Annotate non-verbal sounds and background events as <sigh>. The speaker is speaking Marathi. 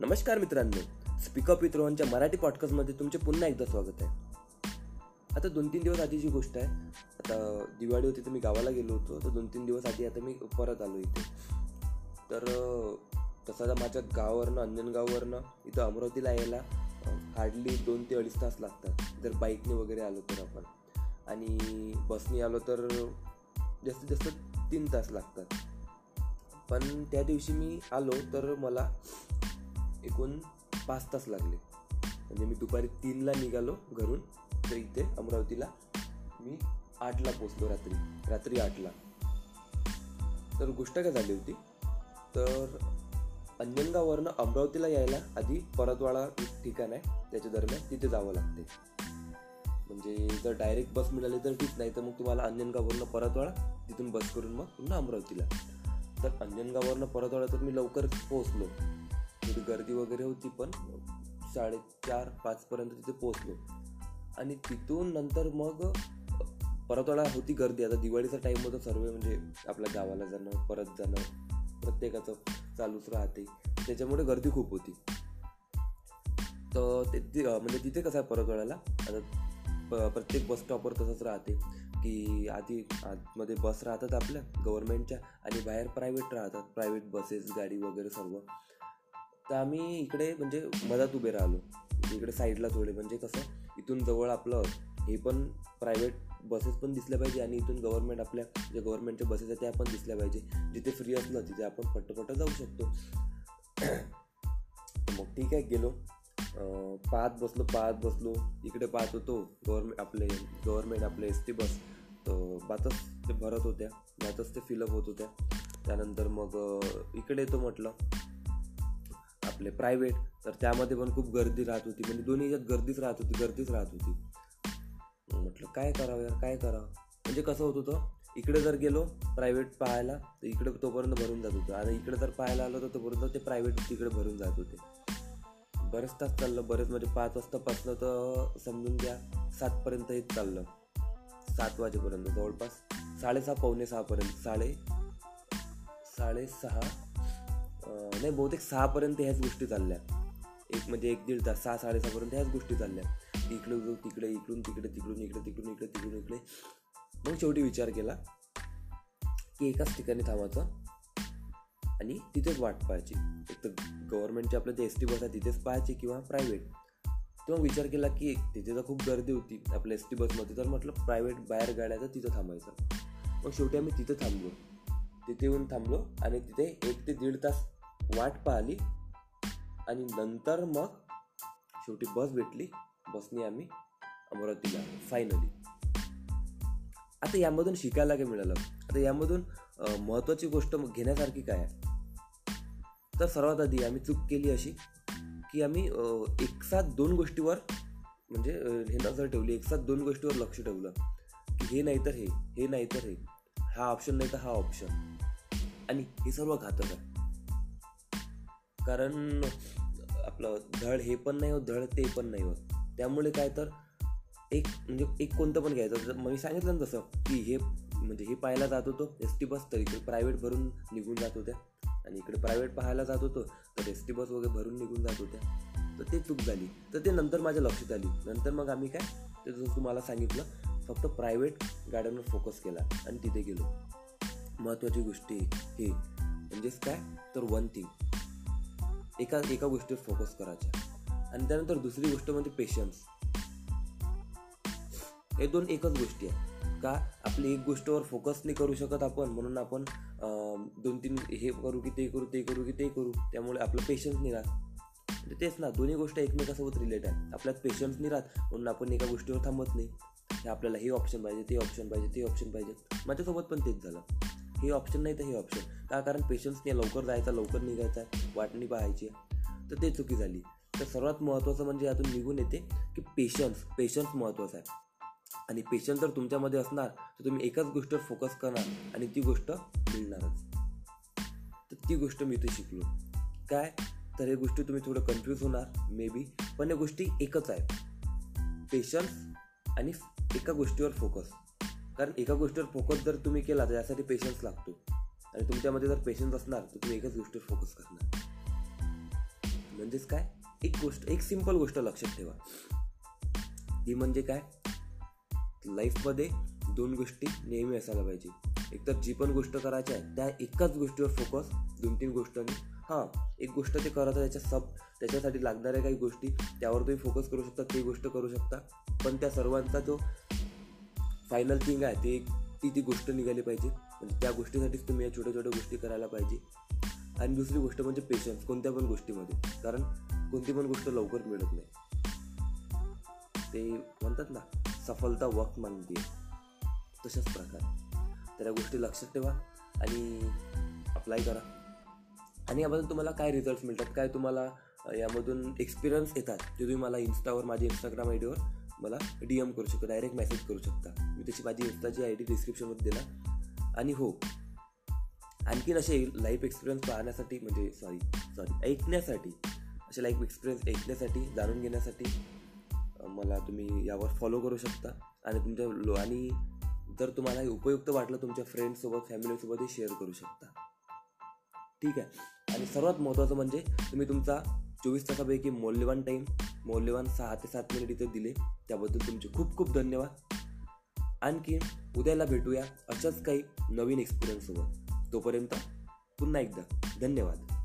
नमस्कार मित्रांनो. स्पीकअप विथ रोहनच्या मराठी पॉडकास्टमध्ये तुमचे पुन्हा एकदा स्वागत आहे. आता दोन तीन दिवस आधीची गोष्ट आहे आता दिवाळी होती तर मी गावाला गेलो होतो. तर दोन तीन दिवस आधी आता मी परत आलो इथे. तर तसं आता माझ्या गावावरनं अंजनगाववरनं इथं अमरावतीला यायला हार्डली दोन ते अडीच तास लागतात. जर बाईकने वगैरे आलो तर आपण. आणि बसने आलो तर जास्तीत जास्त तीन तास लागतात. पण त्या दिवशी मी आलो तर मला एकूण पाच तास लागले. म्हणजे मी दुपारी तीनला निघालो घरून तर इथे अमरावतीला मी आठला पोचलो रात्री रात्री आठला. तर गोष्ट काय झाली होती तर अंजनगाववरनं अमरावतीला यायला आधी परतवाडा ठिकाण आहे त्याच्या दरम्यान तिथे जावं लागते. म्हणजे जर डायरेक्ट बस मिळाली तर ठीक नाही तर मग तुम्हाला अंजनगाववरनं परतवाडा तिथून बस करून मग पुन्हा अमरावतीला. तर अंजनगाववरनं परतवाडा तर मी लवकर पोहोचलो. थोडी गर्दी वगैरे होती पण साडेचार पाचपर्यंत तिथे पोहोचलो. आणि तिथून नंतर मग परतवाडा होती गर्दी. आता दिवाळीचा टाईम होता सर्व म्हणजे आपल्या गावाला जाणं परत जाणं प्रत्येकाचं चालूच राहते. त्याच्यामुळे गर्दी खूप होती. तर ते म्हणजे तिथे कसं आहे परतवाड्याला आता प्रत्येक बस स्टॉपवर तसंच राहते की आधी आतमध्ये बस राहतात आपल्या गव्हर्नमेंटच्या आणि बाहेर प्रायव्हेट राहतात. प्रायव्हेट बसेस गाडी वगैरे सर्व. तर आम्ही इकडे म्हणजे मधात उभे राहिलो. म्हणजे इकडे साईडला थोडे म्हणजे कसं इथून जवळ आपलं हे पण प्रायव्हेट बसेस पण दिसल्या पाहिजे आणि इथून गव्हर्नमेंट आपल्या जे गव्हर्नमेंटच्या बसेस आहेत त्या पण दिसल्या पाहिजे. जिथे फ्री असलं तिथे आपण पट्टपट्ट जाऊ शकतो. <coughs> मग ठीक आहे गेलो. पाहत बसलो पाहत बसलो. इकडे पाहत होतो गव्हर्मेंट आपले गव्हर्नमेंट आपले एस टी बस तर बातच ते भरत होत्या. बातच ते फिलअप होत होत्या. त्यानंतर मग इकडे येतो म्हटलं. आपले प्रायव्हेट तर त्यामध्ये पण खूप गर्दी राहत होती. म्हणजे दोन्ही ह्याच्यात गर्दीच राहत होती गर्दीच राहत होती. म्हटलं काय करावं यार? काय करावं? म्हणजे कसं होत होतं इकडे जर गेलो प्रायव्हेट पाहायला तर इकडे तोपर्यंत भरून जात होतं. आणि इकडे जर पाहायला आलो तर तोपर्यंत ते प्रायव्हेट तिकडे भरून जात होते. बरेच तास चाललं. बरेच म्हणजे पाच वाजतापासनं तर समजून घ्या सातपर्यंत हेच चाललं. सात वाजेपर्यंत जवळपास साडेसहा पावणे सहापर्यंत साडे साडेसहा नाही बहुतेक सहापर्यंत ह्याच गोष्टी चालल्या. एक म्हणजे एक दीड तास सहा साडेसहापर्यंत ह्याच गोष्टी चालल्या. इकडे तिकडे इकडून तिकडे तिकडून इकडे तिकडून इकडे तिकडून इकडे. मग शेवटी विचार केला की एकाच ठिकाणी थांबायचं आणि तिथेच वाट पाहायची. एक तर गव्हर्नमेंटची आपल्या जे एस टी बस आहे तिथेच पाहायची किंवा प्रायव्हेट तेव्हा विचार केला की तिथे तर खूप गर्दी होती आपल्या एस टी बसमध्ये तर म्हटलं प्रायव्हेट बाहेर गाड्या तर तिथं थांबायचं. मग शेवटी आम्ही तिथं थांबलो. तिथे येऊन थांबलो आणि तिथे एक ते दीड तास वाट पाहिली आणि नंतर मग शेवटी बस भेटली. बसने आम्ही अमरावतीला फायनली आता यामधून शिकायला काय मिळालं? आता यामधून महत्त्वाची गोष्ट घेण्यासारखी काय आहे? तर सर्वात आधी आम्ही चूक केली अशी की आम्ही एकसाथ दोन गोष्टीवर म्हणजे हे नजर ठेवली. एकसाथ दोन गोष्टीवर लक्ष ठेवलं की हे नाही तर हे हे नाही तर हे. हा ऑप्शन नाही तर हा ऑप्शन आणि हे सर्व घातक आहे. कारण आपलं धड हे पण नाही होत धड ते पण नाही होत. त्यामुळे काय तर एक म्हणजे एक कोणतं पण घ्यायचं. मग मी सांगितलं ना तसं की हे म्हणजे हे पाहायला जात होतो एस टी बस तर इकडे प्रायव्हेट भरून निघून जात होत्या. आणि इकडे प्रायव्हेट पाहायला जात होतो तर एस टी बस वगैरे भरून निघून जात होत्या. तर ते चूक झाली. तर ते नंतर माझ्या लक्षात आली. नंतर मग आम्ही काय ते जसं तुम्हाला सांगितलं फक्त प्रायव्हेट गाड्यांवर फोकस केला आणि तिथे गेलो. महत्त्वाची गोष्टी हे म्हणजेच काय? तर वन थिंग एका एका गोष्टीवर फोकस करायचा आणि त्यानंतर दुसरी गोष्ट म्हणजे पेशन्स हे दोन एकच गोष्टी आहे का आपली एक गोष्टीवर फोकस नाही करू शकत आपण म्हणून आपण दोन तीन हे करू की ते करू ते करू की ते करू त्यामुळे आपलं पेशन्स नाही राहत. म्हणजे तेच ना दोन्ही गोष्ट एकमेकासोबत रिलेट आहेत. आपल्यात पेशन्स नाही राहत म्हणून आपण एका गोष्टीवर थांबत नाही. हे आपल्याला हे ऑप्शन पाहिजे ते ऑप्शन पाहिजे ते ऑप्शन पाहिजे. माझ्यासोबत पण तेच झालं. हे ऑप्शन नाही तर हे ऑप्शन का? कारण पेशन्सने लवकर जायचा लवकर निघायचा वाटणी पाहायची. तर ते चुकी झाली. तर सर्वात महत्त्वाचं म्हणजे यातून निघून येते की पेशन्स पेशन्स महत्त्वाचं आहे. आणि पेशन्स जर तुमच्यामध्ये असणार तर तुम्ही एकाच गोष्टीवर फोकस करणार आणि ती गोष्ट मिळणारच. तर ती गोष्ट मी इथे शिकलो. काय? तर हे गोष्टी तुम्ही थोडं कन्फ्यूज होणार मे बी पण या गोष्टी एकच आहे पेशन्स आणि एका गोष्टीवर फोकस कारण एका गोष्टीवर फोकस जर तुम्ही केला तर यासाठी पेशन्स लागतो. आणि तुमच्यामध्ये जर पेशन्स असणार तर तुम्ही एकाच गोष्टीवर फोकस करणार. म्हणजेच काय? एक गोष्ट एक सिंपल गोष्ट लक्षात ठेवा. ती म्हणजे काय? लाईफमध्ये दोन गोष्टी नेहमी असायला पाहिजे. एकतर जी पण गोष्ट करायची आहे त्या एकाच गोष्टीवर फोकस दोन तीन गोष्टांनी. हां एक गोष्ट ते करत त्याच्या सब त्याच्यासाठी लागणाऱ्या काही गोष्टी त्यावर तुम्ही फोकस करू शकता ती गोष्ट करू शकता. पण त्या सर्वांचा जो फायनल थिंग आहे ते ती ती गोष्ट निघाली पाहिजे. म्हणजे त्या गोष्टीसाठीच तुम्ही या छोट्या छोट्या गोष्टी करायला पाहिजे. आणि दुसरी गोष्ट म्हणजे पेशन्स कोणत्या पण गोष्टीमध्ये. कारण कोणती पण गोष्ट लवकर मिळत नाही. ते म्हणतात ना सफलता वक्त मागते तशाच प्रकारे. तर या गोष्टी लक्षात ठेवा आणि अप्लाय करा. आणि याबद्दल तुम्हाला काय रिझल्ट मिळतात काय तुम्हाला यामधून एक्सपिरियन्स येतात ते तुम्ही मला इन्स्टावर माझ्या इंस्टाग्राम आय डीवर मला डी एम करू शकता डायरेक्ट मेसेज करू शकता. मी तशी माझी इन्स्टाची आय डी डिस्क्रिप्शनमध्ये दिला. आणि हो आणखीन असे लाईफ एक्सपिरियन्स पाहण्यासाठी म्हणजे सॉरी सॉरी ऐकण्यासाठी असे लाईफ एक्सपिरियन्स ऐकण्यासाठी जाणून घेण्यासाठी मला तुम्ही यावर फॉलो करू शकता. आणि तुमच्या लो आणि जर तुम्हाला उपयुक्त वाटलं तुमच्या फ्रेंड्ससोबत फॅमिलीसोबतही शेअर करू शकता. ठीक आहे? आणि सर्वात महत्त्वाचं म्हणजे तुम्ही तुमचा चोवीस तासापैकी मौल्यवान टाईम मौल्यवान सहा ते सात मिनिट इथे दिले. त्याबद्दल तुमचे खूप खूप धन्यवाद. आणखी उद्याला भेटूया अशाच काही नवीन एक्सपिरियन्ससोबत तोपर्यंत पुन्हा एकदा धन्यवाद.